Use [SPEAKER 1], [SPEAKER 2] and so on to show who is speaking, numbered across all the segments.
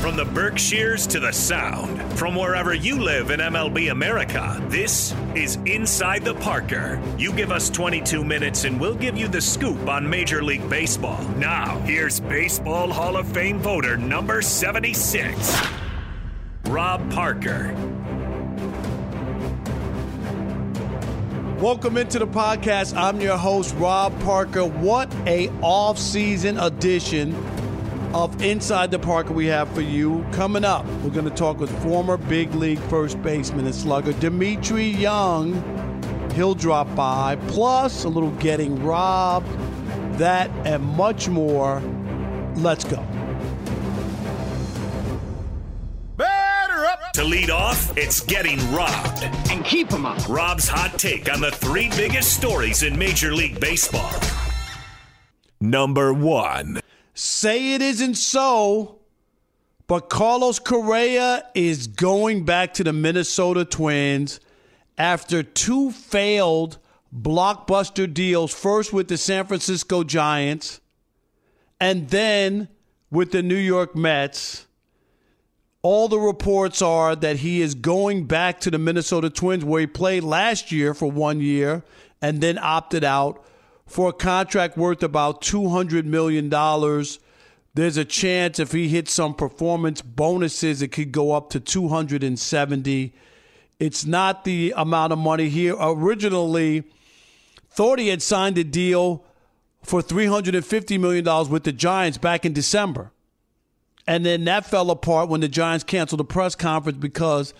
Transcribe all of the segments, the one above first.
[SPEAKER 1] From the Berkshires to the Sound, from wherever you live in MLB America, this is Inside the Parker. You give us 22 minutes and we'll give you the scoop on Major League Baseball. Now, here's Baseball Hall of Fame voter number 76, Rob Parker.
[SPEAKER 2] Welcome into the podcast. I'm your host, Rob Parker. What a off-season edition of Inside the Park we have for you. Coming up, we're going to talk with former big league first baseman and slugger Dmitri Young. He'll drop by, plus a little getting robbed, that and much more. Let's go.
[SPEAKER 1] Better up to lead off, it's getting robbed.
[SPEAKER 3] And keep him up.
[SPEAKER 1] Rob's hot take on the three biggest stories in Major League Baseball. Number one.
[SPEAKER 2] Say it isn't so, but Carlos Correa is going back to the Minnesota Twins after two failed blockbuster deals, first with the San Francisco Giants and then with the New York Mets. All the reports are that he is going back to the Minnesota Twins, where he played last year for one year and then opted out for a contract worth about $200 million. There's a chance if he hits some performance bonuses, it could go up to 270. It's not the amount of money here. Originally, thought he had signed a deal for $350 million with the Giants back in December. And then that fell apart when the Giants canceled the press conference because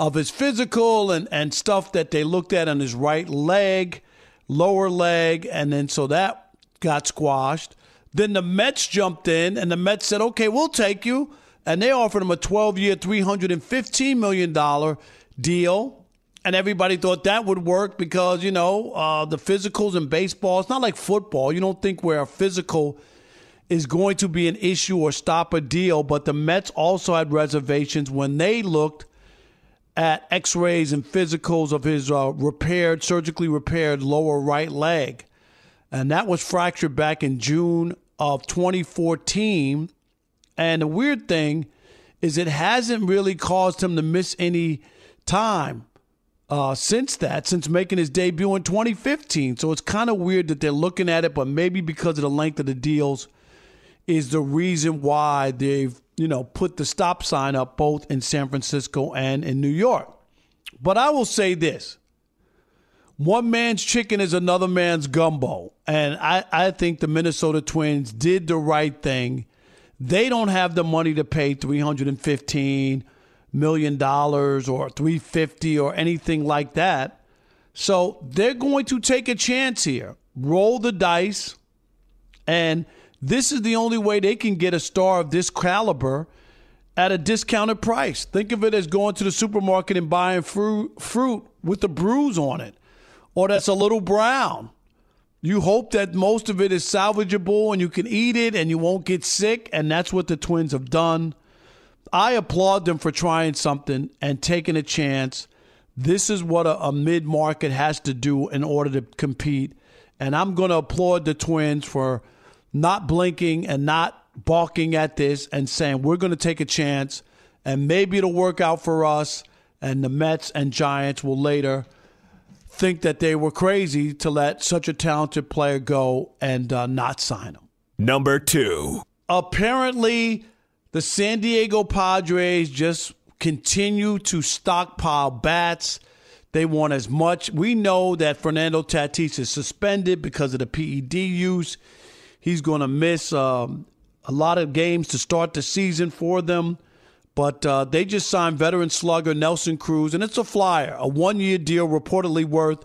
[SPEAKER 2] of his physical and, and stuff that they looked at on his right leg, lower leg. And then so that got squashed. Then the Mets jumped in and the Mets said, okay, we'll take you. And they offered him a 12 year, $315 million deal. And everybody thought that would work because, you know, uh, the physicals in baseball, it's not like football. You don't think where a physical is going to be an issue or stop a deal. But the Mets also had reservations when they looked at x rays and physicals of his uh, repaired, surgically repaired lower right leg. And that was fractured back in June of 2014. And the weird thing is, it hasn't really caused him to miss any time uh, since that, since making his debut in 2015. So it's kind of weird that they're looking at it, but maybe because of the length of the deals is the reason why they've, you know, put the stop sign up both in San Francisco and in New York. But I will say this one man's chicken is another man's gumbo. And I, I think the Minnesota Twins did the right thing. They don't have the money to pay 315 million dollars or 350 or anything like that. So they're going to take a chance here. Roll the dice. And this is the only way they can get a star of this caliber at a discounted price. Think of it as going to the supermarket and buying fruit fruit with a bruise on it or that's a little brown. You hope that most of it is salvageable and you can eat it and you won't get sick, and that's what the Twins have done. I applaud them for trying something and taking a chance. This is what a, a mid market has to do in order to compete. And I'm going to applaud the Twins for not blinking and not balking at this and saying, we're going to take a chance and maybe it'll work out for us. And the Mets and Giants will later think that they were crazy to let such a talented player go and uh, not sign him.
[SPEAKER 1] Number two.
[SPEAKER 2] Apparently, the San Diego Padres just continue to stockpile bats. They want as much. We know that Fernando Tatis is suspended because of the PED use. He's going to miss um, a lot of games to start the season for them. But uh, they just signed veteran slugger Nelson Cruz, and it's a flyer, a one year deal reportedly worth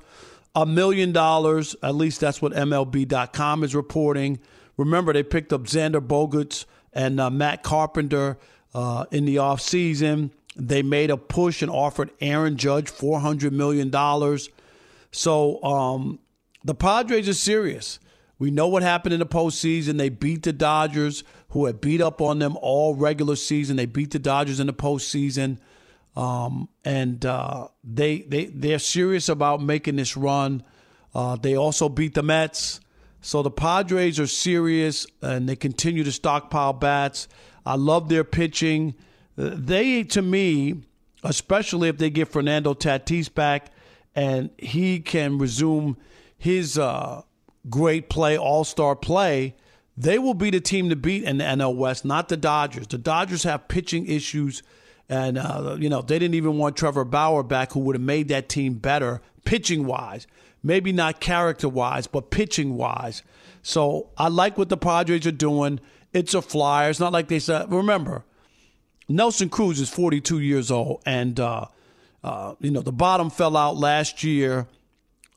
[SPEAKER 2] a million dollars. At least that's what MLB.com is reporting. Remember, they picked up Xander Bogaerts and uh, Matt Carpenter uh, in the offseason. They made a push and offered Aaron Judge $400 million. So um, the Padres are serious. We know what happened in the postseason. They beat the Dodgers, who had beat up on them all regular season. They beat the Dodgers in the postseason. Um, and uh, they, they, they're serious about making this run. Uh, they also beat the Mets. So the Padres are serious and they continue to stockpile bats. I love their pitching. They, to me, especially if they get Fernando Tatis back and he can resume his uh, great play, all star play, they will be the team to beat in the NL West, not the Dodgers. The Dodgers have pitching issues. And, uh, you know, they didn't even want Trevor Bauer back, who would have made that team better pitching wise maybe not character wise, but pitching wise. So I like what the Padres are doing. It's a flyer. It's not like they said. Remember, Nelson Cruz is 42 years old, and uh, uh, you know the bottom fell out last year,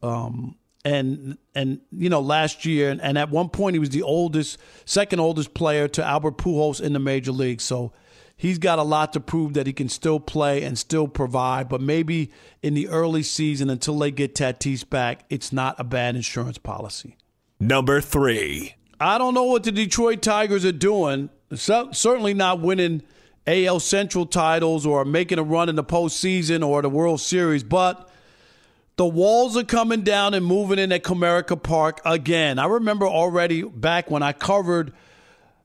[SPEAKER 2] um, and and you know last year, and, and at one point he was the oldest, second oldest player to Albert Pujols in the major league. So he's got a lot to prove that he can still play and still provide. But maybe in the early season, until they get Tatis back, it's not a bad insurance policy.
[SPEAKER 1] Number three.
[SPEAKER 2] I don't know what the Detroit Tigers are doing. So, certainly not winning AL Central titles or making a run in the postseason or the World Series, but the walls are coming down and moving in at Comerica Park again. I remember already back when I covered –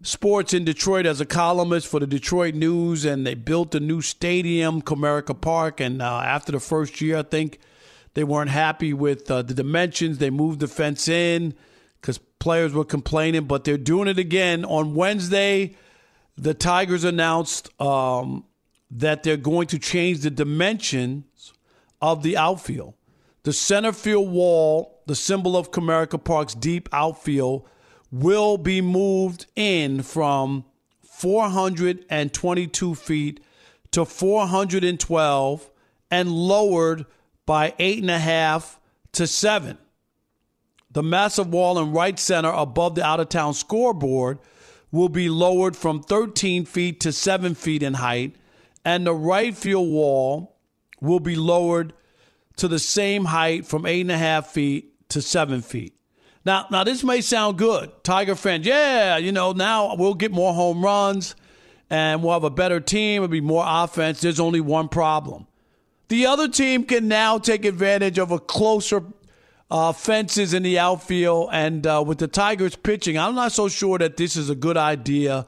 [SPEAKER 2] sports in Detroit as a columnist for the Detroit News, and they built a new stadium, Comerica Park. And uh, after the first year, I think they weren't happy with uh, the dimensions. They moved the fence in because players were complaining, but they're doing it again on Wednesday. The Tigers announced um, that they're going to change the dimensions of the outfield. The center field wall, the symbol of Comerica Park's deep outfield will be moved in from 422 feet to 412 and lowered by eight and a half to seven. The massive wall in right center above the out of town scoreboard will be lowered from 13 feet to 7 feet in height, and the right field wall will be lowered to the same height from 8.5 feet to 7 feet. Now, now this may sound good, Tiger fans. Yeah, you know, now we'll get more home runs and we'll have a better team. It'll be more offense. There's only one problem. The other team can now take advantage of a closer uh, fences in the outfield. And uh, with the Tigers pitching, I'm not so sure that this is a good idea.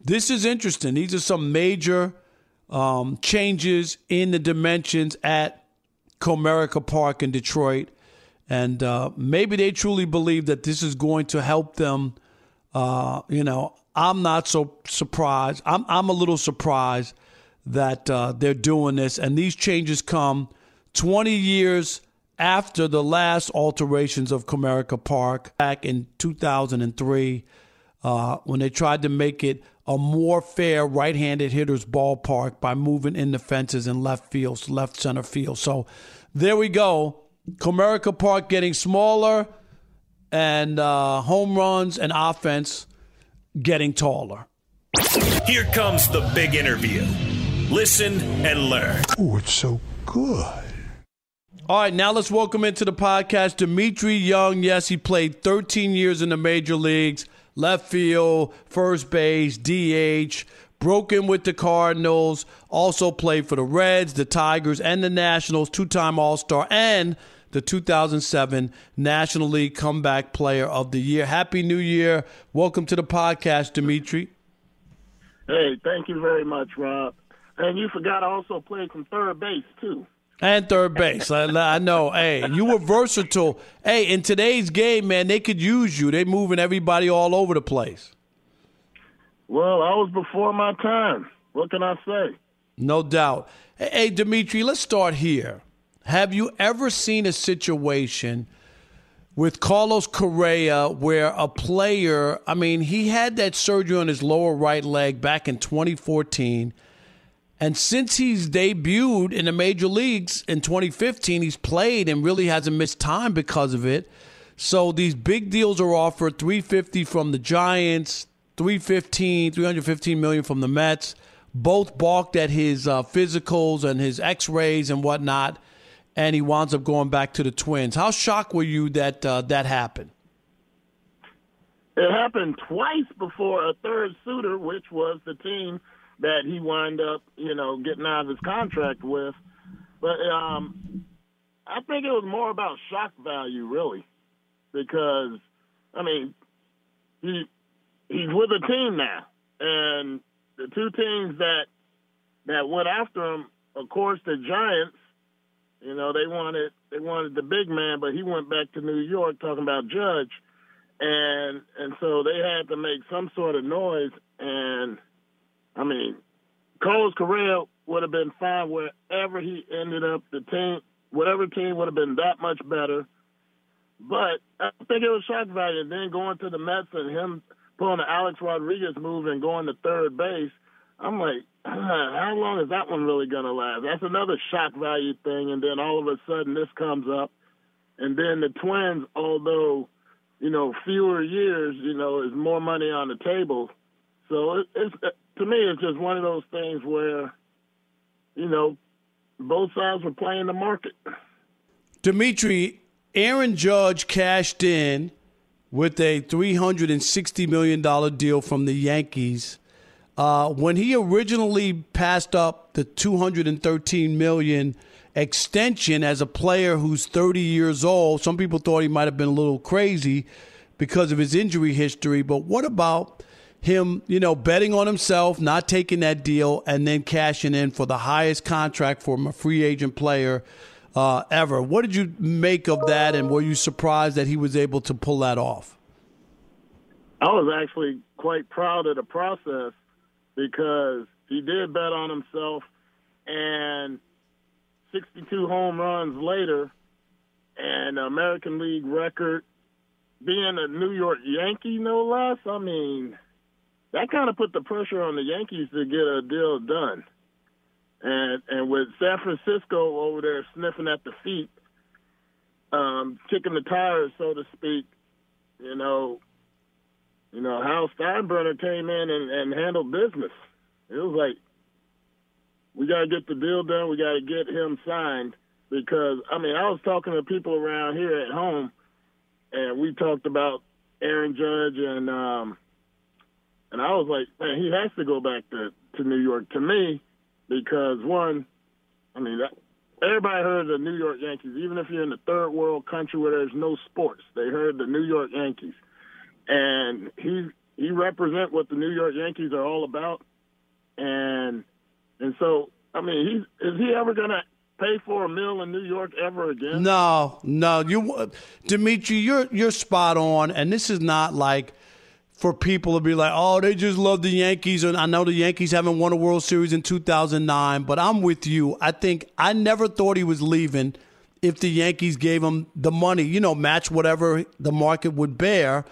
[SPEAKER 2] This is interesting. These are some major um, changes in the dimensions at Comerica Park in Detroit. And uh, maybe they truly believe that this is going to help them. Uh, you know, I'm not so surprised. I'm, I'm a little surprised that uh, they're doing this. And these changes come 20 years after the last alterations of Comerica Park back in 2003 uh, when they tried to make it a more fair right handed hitter's ballpark by moving in the fences in left field, left center field. So there we go. Comerica Park getting smaller, and uh, home runs and offense getting taller.
[SPEAKER 1] Here comes the big interview. Listen and learn.
[SPEAKER 3] Oh, it's so good.
[SPEAKER 2] All right, now let's welcome into the podcast Dmitri Young. Yes, he played 13 years in the major leagues, left field, first base, DH, broken with the Cardinals, also played for the Reds, the Tigers, and the Nationals, two time All Star, and the 2007 National League Comeback Player of the Year. Happy New Year. Welcome to the podcast, Dmitri.
[SPEAKER 3] Hey, thank you very much, Rob. And you forgot I also played from third base, too.
[SPEAKER 2] And third base. I, I, know. Hey, you were versatile. Hey, in today's game, man, they could use you. They're moving everybody all over the place.
[SPEAKER 3] Well, I was before my time. What can I say?
[SPEAKER 2] No doubt. Hey, Dmitri, let's start here. Have you ever seen a situation with Carlos Correa where a player, I mean, he had that surgery on his lower right leg back in 2014. And since he's debuted in the major leagues in 2015, he's played and really hasn't missed time because of it. So these big deals are offered 350 from the Giants, 315, 315 million from the Mets. Both balked at his uh, physicals and his x-rays and whatnot and he winds up going back to the Twins. How shocked were you that uh, that happened?
[SPEAKER 3] It happened twice before a third suitor, which was the team that he wound up, you know, getting out of his contract with. But um, I think it was more about shock value, really, because I mean, he he's with a team now, and the two teams that that went after him, of course, the Giants you know, they wanted they wanted the big man, but he went back to New York talking about Judge, and and so they had to make some sort of noise. And I mean, Carlos Correa would have been fine wherever he ended up. The team, whatever team, would have been that much better. But I think it was shock value. And then going to the Mets and him pulling the Alex Rodriguez move and going to third base, I'm like, ah, how long is that one really going to last? That's another shock value thing. And then all of a sudden this comes up. And then the Twins, although, you know, fewer years, you know, is more money on the table. So it, it's, to me, it's just one of those things where, you know, both sides were playing the market.
[SPEAKER 2] Dmitri, Aaron Judge cashed in with a $360 million deal from the Yankees uh, when he originally passed up the 213 million extension as a player who's 30 years old, some people thought he might have been a little crazy because of his injury history. But what about him, you know, betting on himself, not taking that deal, and then cashing in for the highest contract for a free agent player uh, ever? What did you make of that, and were you surprised that he was able to pull that off?
[SPEAKER 3] I was actually quite proud of the process because he did bet on himself, and 62 home runs later, and American League record, being a New York Yankee, no less. I mean, that kind of put the pressure on the Yankees to get a deal done. And and with San Francisco over there sniffing at the feet, um, kicking the tires, so to speak, you know, you know, Hal Steinbrenner came in and, and handled business. It was like, we got to get the deal done. We got to get him signed because, I mean, I was talking to people around here at home, and we talked about Aaron Judge, and um, and I was like, man, he has to go back to, to New York to me because, one, I mean, that, everybody heard the New York Yankees, even if you're in the third world country where there's no sports, they heard the New York Yankees and he he represent what the New York Yankees are all about, and and so I mean, he's is he ever gonna pay for a meal in New York ever again?
[SPEAKER 2] No, no. You, Dmitri, you're you're spot on, and this is not like for people to be like, oh, they just love the Yankees. And I know the Yankees haven't won a World Series in 2009, but I'm with you. I think I never thought he was leaving if the Yankees gave him the money, you know, match whatever the market would bear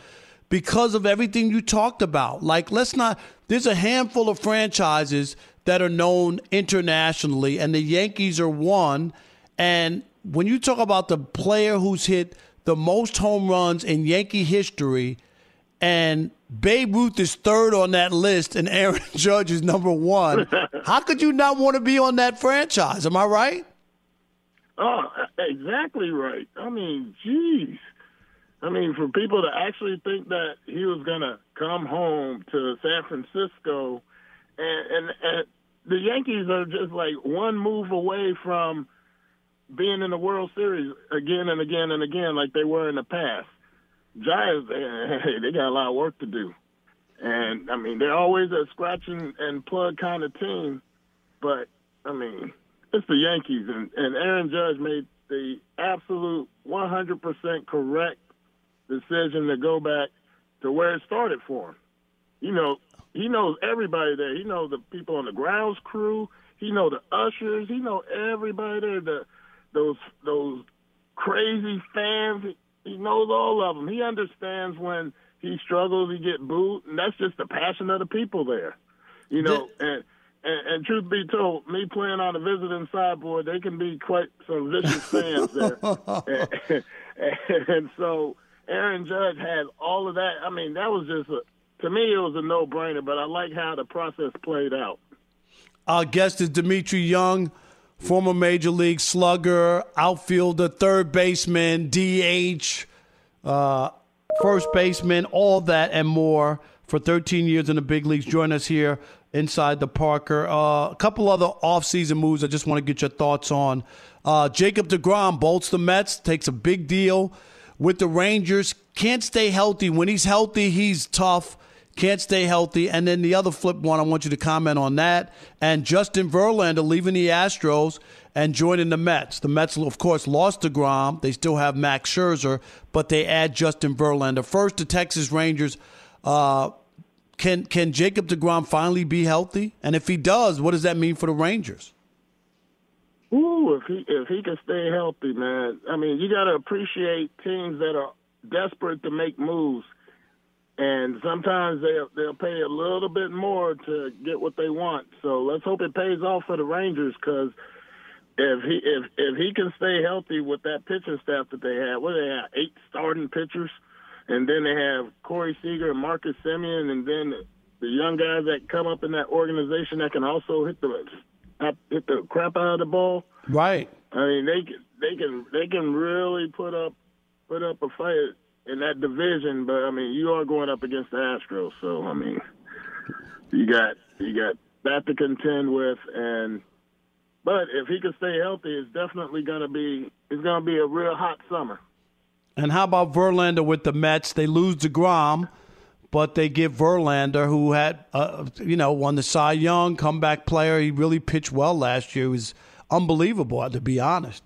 [SPEAKER 2] because of everything you talked about. Like, let's not, there's a handful of franchises that are known internationally, and the Yankees are one. And when you talk about the player who's hit the most home runs in Yankee history, and Babe Ruth is third on that list, and Aaron Judge is number one. How could you not want to be on that franchise? Am I right?
[SPEAKER 3] Oh, exactly right. I mean, geez. I mean, for people to actually think that he was going to come home to San Francisco, and, and, and the Yankees are just like one move away from being in the World Series again and again and again, like they were in the past. Giants, hey, they got a lot of work to do, and I mean, they're always a scratching and plug kind of team, but I mean, it's the Yankees, and, and Aaron Judge made the absolute 100% correct decision to go back to where it started for him. You know, he knows everybody there. He knows the people on the grounds crew. He knows the ushers. He knows everybody there. The those those crazy fans. He knows all of them. He understands when he struggles, he get booed, and that's just the passion of the people there. You know, and, and and truth be told, me playing on the visiting sideboard, they can be quite some vicious fans there. and, and, so Aaron Judge had all of that. I mean, that was just a, to me, it was a no-brainer. But I like how the process played out.
[SPEAKER 2] Our guest is Dmitri Young, former major league slugger, outfielder, third baseman, DH, uh, first baseman, all that and more for 13 years in the big leagues. Join us here inside the Parker. Uh, a couple other offseason moves I just want to get your thoughts on. Uh, Jacob DeGrom bolts the Mets, takes a big deal with the Rangers. Can't stay healthy. When he's healthy, he's tough. Can't stay healthy. And then the other flip one, I want you to comment on that. And Justin Verlander leaving the Astros and joining the Mets. The Mets, of course, lost DeGrom. They still have Max Scherzer, but they add Justin Verlander. First, the Texas Rangers. Uh, can can Jacob DeGrom finally be healthy? And if he does, what does that mean for the Rangers?
[SPEAKER 3] Ooh, if he if he can stay healthy, man. I mean, you got to appreciate teams that are desperate to make moves, and sometimes they'll they'll pay a little bit more to get what they want. So let's hope it pays off for the Rangers because if he if if he can stay healthy with that pitching staff that they have, what do they have eight starting pitchers, and then they have Corey Seager and Marcus Semien, and then the young guys that come up in that organization that can also hit the hit the crap out of the ball.
[SPEAKER 2] Right.
[SPEAKER 3] I mean, they can they can they can really put up put up a fight in that division. But I mean, you are going up against the Astros, so I mean, you got you got that to contend with, and but if he can stay healthy, it's definitely going to be it's going to be a real hot summer.
[SPEAKER 2] And how about Verlander with the Mets? They lose DeGrom but they give Verlander, who had, uh, you know, won the Cy Young, comeback player. He really pitched well last year. He was unbelievable, to be honest.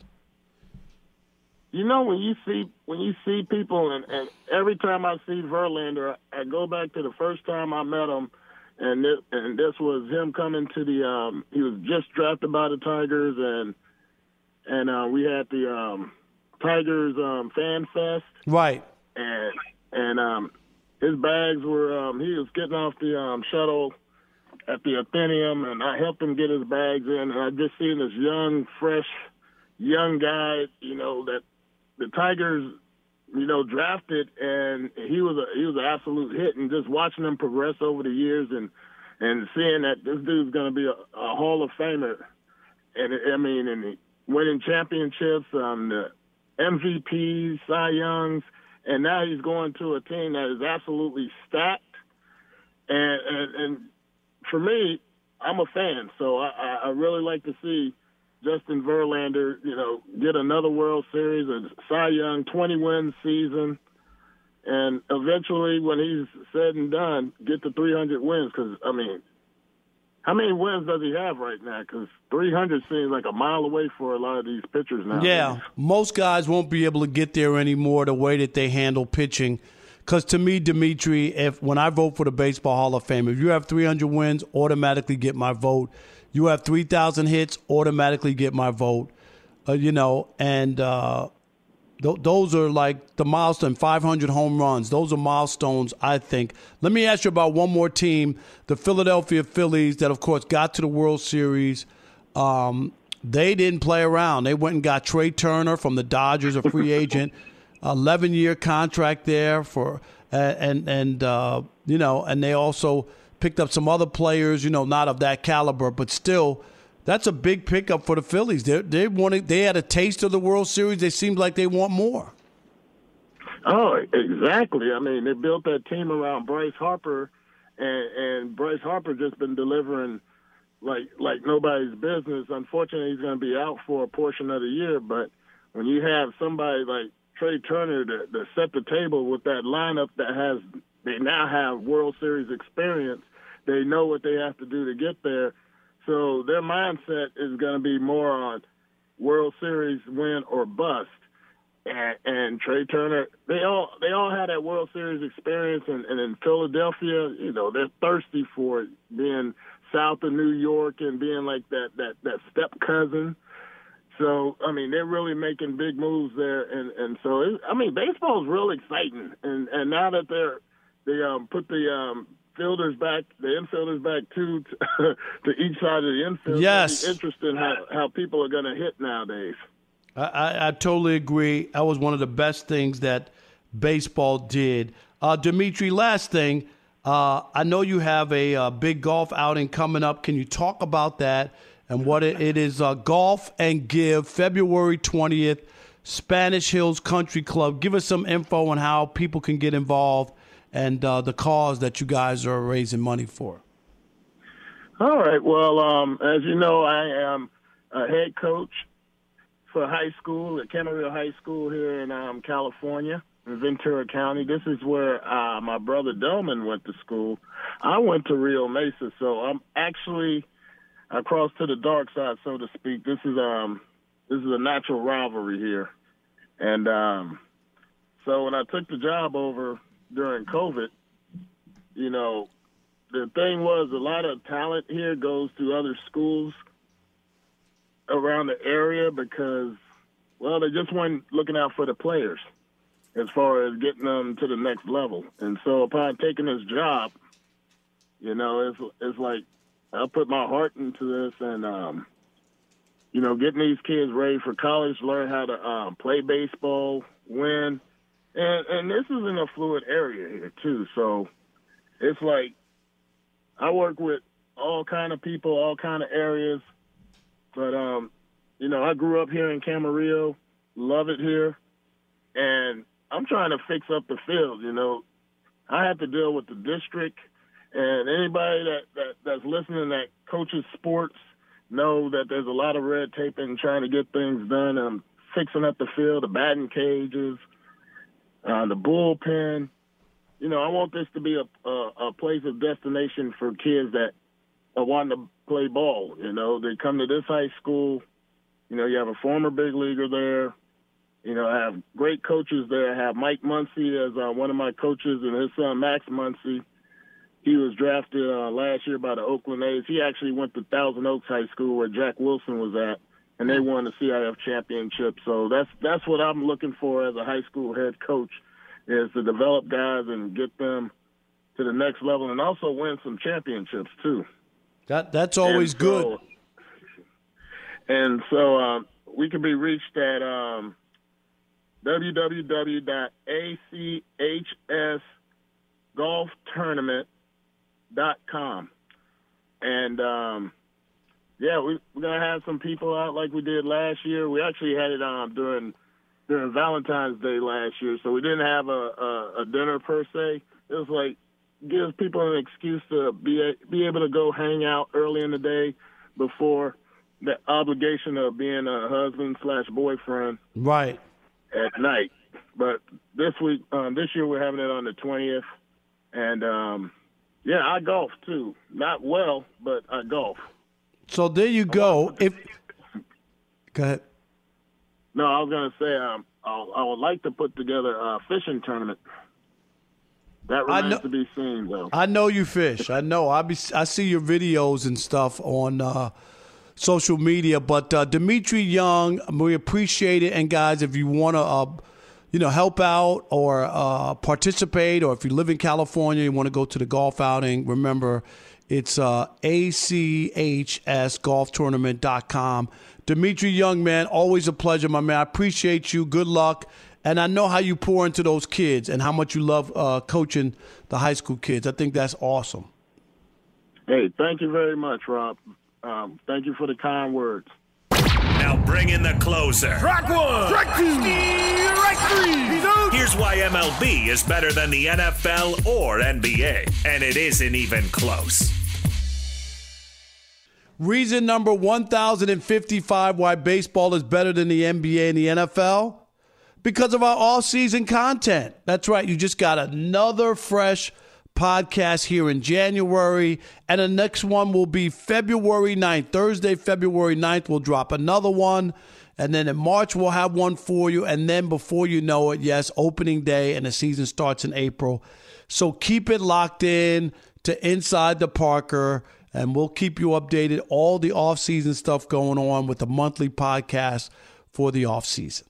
[SPEAKER 3] You know, when you see when you see people, and, and every time I see Verlander, I go back to the first time I met him, and this, and this was him coming to the. Um, he was just drafted by the Tigers, and and uh, we had the um, Tigers um, Fan Fest,
[SPEAKER 2] right?
[SPEAKER 3] And and um, his bags were um, he was getting off the um, shuttle at the Athenaeum, and I helped him get his bags in. And I just seen this young, fresh, young guy, you know, that the Tigers, you know, drafted, and he was a he was an absolute hit. And just watching him progress over the years, and and seeing that this dude's going to be a, a Hall of Famer, and I mean, and winning championships, um, the MVPs, Cy Youngs and now he's going to a team that is absolutely stacked. And and, and for me, I'm a fan, so I, I really like to see Justin Verlander, you know, get another World Series, a Cy Young 20 win season, and eventually, when he's said and done, get to 300 wins. Because I mean, how many wins does he have right now? Because 300 seems like a mile away for a lot of these pitchers now.
[SPEAKER 2] Yeah, most guys won't be able to get there anymore the way that they handle pitching. Because to me, Dmitri, if when I vote for the Baseball Hall of Fame, if you have 300 wins, automatically get my vote. You have 3,000 hits, automatically get my vote. Uh, you know, and uh, Th- those are like the milestone 500 home runs. Those are milestones, I think. Let me ask you about one more team the Philadelphia Phillies, that, of course, got to the World Series. Um, they didn't play around. They went and got Trea Turner from the Dodgers, a free agent, 11 year contract there for, uh, and, and, uh, you know, and they also picked up some other players, you know, not of that caliber, but still That's a big pickup for the Phillies. They they wanted they had a taste of the World Series. They seemed like they want more.
[SPEAKER 3] Oh, exactly. I mean, they built that team around Bryce Harper, and, and Bryce Harper just been delivering like like nobody's business. Unfortunately, he's going to be out for a portion of the year. But when you have somebody like Trea Turner to, to set the table with that lineup that has they now have World Series experience, they know what they have to do to get there. So their mindset is going to be more on World Series win or bust. And, and Trea Turner, they all they all had that World Series experience, and, and in Philadelphia, you know, they're thirsty for it, being south of New York and being like that that that step cousin. So I mean, they're really making big moves there, and and so it, I mean, baseball is real exciting, and and now that they're they um put the um fielders back, the infielders back too, to, to each side of the infield.
[SPEAKER 2] Yes,
[SPEAKER 3] interesting how how people are going to hit nowadays.
[SPEAKER 2] I, I, I, totally agree. That was one of the best things that baseball did. Uh, Dmitri, last thing. Uh, I know you have a, a, uh, big golf outing coming up. Can you talk about that and what it, it is? Uh, golf and Give, February 20th, Spanish Hills Country Club. Give us some info on how people can get involved and uh, the cause that you guys are raising money for.
[SPEAKER 3] All right. Well, um, as you know, I am a head coach for high school at Camarillo High School here in um, California, in Ventura County. This is where uh, my brother Delmon went to school. I went to Rio Mesa, so I'm actually across to the dark side, so to speak. This is um this is a natural rivalry here, and um, so when I took the job over during COVID, you know, the thing was a lot of talent here goes to other schools around the area because, well, they just weren't looking out for the players as far as getting them to the next level. And so upon taking this job, you know, it's it's like I put my heart into this and um, you know, getting these kids ready for college, learn how to um, play baseball, win. And and this is in a fluid area here too. So it's like I work with all kind of people, all kind of areas. But um, you know, I grew up here in Camarillo, love it here, and I'm trying to fix up the field. You know, I have to deal with the district, and anybody that, that that's listening that coaches sports know that there's a lot of red tape in trying to get things done. And fixing up the field, the batting cages, uh, the bullpen. You know, I want this to be a, a, a place of destination for kids that are wanting to play ball. You know, they come to this high school. You know, you have a former big leaguer there. You know, I have great coaches there. I have Mike Muncy as uh, one of my coaches, and his son Max Muncy. He was drafted uh, last year by the Oakland A's. He actually went to Thousand Oaks High School where Jack Wilson was at, and they won the CIF championship. So that's that's what I'm looking for as a high school head coach, is to develop guys and get them to the next level, and also win some championships too.
[SPEAKER 2] That that's always
[SPEAKER 3] so,
[SPEAKER 2] good.
[SPEAKER 3] And so um, we can be reached at um, www.achsgolftournament.com. And um, yeah, we, we're gonna have some people out like we did last year. We actually had it um, during during Valentine's Day last year, so we didn't have a, a, a dinner per se. It was like gives people an excuse to be a, be able to go hang out early in the day before the obligation of being a husband slash boyfriend.
[SPEAKER 2] Right.
[SPEAKER 3] At night, but this week, um, this year we're having it on the twentieth, and um, yeah, I golf too. Not well, but I golf.
[SPEAKER 2] So there you go. If go ahead.
[SPEAKER 3] No, I was gonna say um, I would like to put together a fishing tournament. That remains know, to be seen, though.
[SPEAKER 2] I know you fish. I know. I be I see your videos and stuff on uh, social media. But uh, Dmitri Young, we appreciate it. And guys, if you want to, uh, you know, help out or uh, participate, or if you live in California, you want to go to the golf outing, remember it's uh, achsgolftournament.com. Dmitri Young, man, always a pleasure, my man. I appreciate you. Good luck. And I know how you pour into those kids and how much you love uh, coaching the high school kids. I think that's awesome.
[SPEAKER 3] Hey, thank you very much, Rob. Um, thank you for the kind words.
[SPEAKER 1] Now bring in the closer.
[SPEAKER 4] Track one. Track two. Strike three. He's out.
[SPEAKER 1] Here's why MLB is better than the NFL or NBA, and it isn't even close.
[SPEAKER 2] Reason number 1055 why baseball is better than the NBA and the NFL? Because of our all season content. That's right. You just got another fresh podcast here in January. And the next one will be February 9th. Thursday, February 9th, we'll drop another one. And then in March, we'll have one for you. And then before you know it, yes, opening day and the season starts in April. So keep it locked in to Inside the Parker. And we'll keep you updated all the off-season stuff going on with the monthly podcast for the off-season.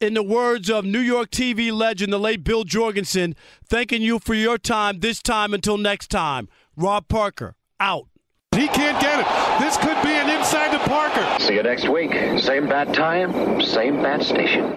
[SPEAKER 2] In the words of New York TV legend, the late Bill Jorgensen, thanking you for your time this time until next time. Rob Parker, out.
[SPEAKER 5] He can't get it. This could be an inside the Parker.
[SPEAKER 6] See you next week. Same bat time, same bat station.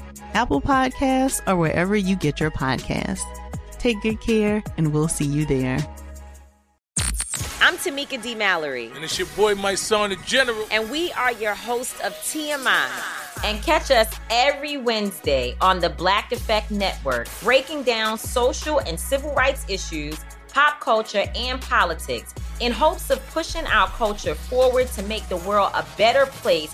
[SPEAKER 7] Apple Podcasts, or wherever you get your podcasts. Take good care, and we'll see you there.
[SPEAKER 8] I'm Tamika D. Mallory.
[SPEAKER 4] And it's your boy, my son, the General.
[SPEAKER 8] And we are your host of TMI. And catch us every Wednesday on the Black Effect Network, breaking down social and civil rights issues, pop culture, and politics in hopes of pushing our culture forward to make the world a better place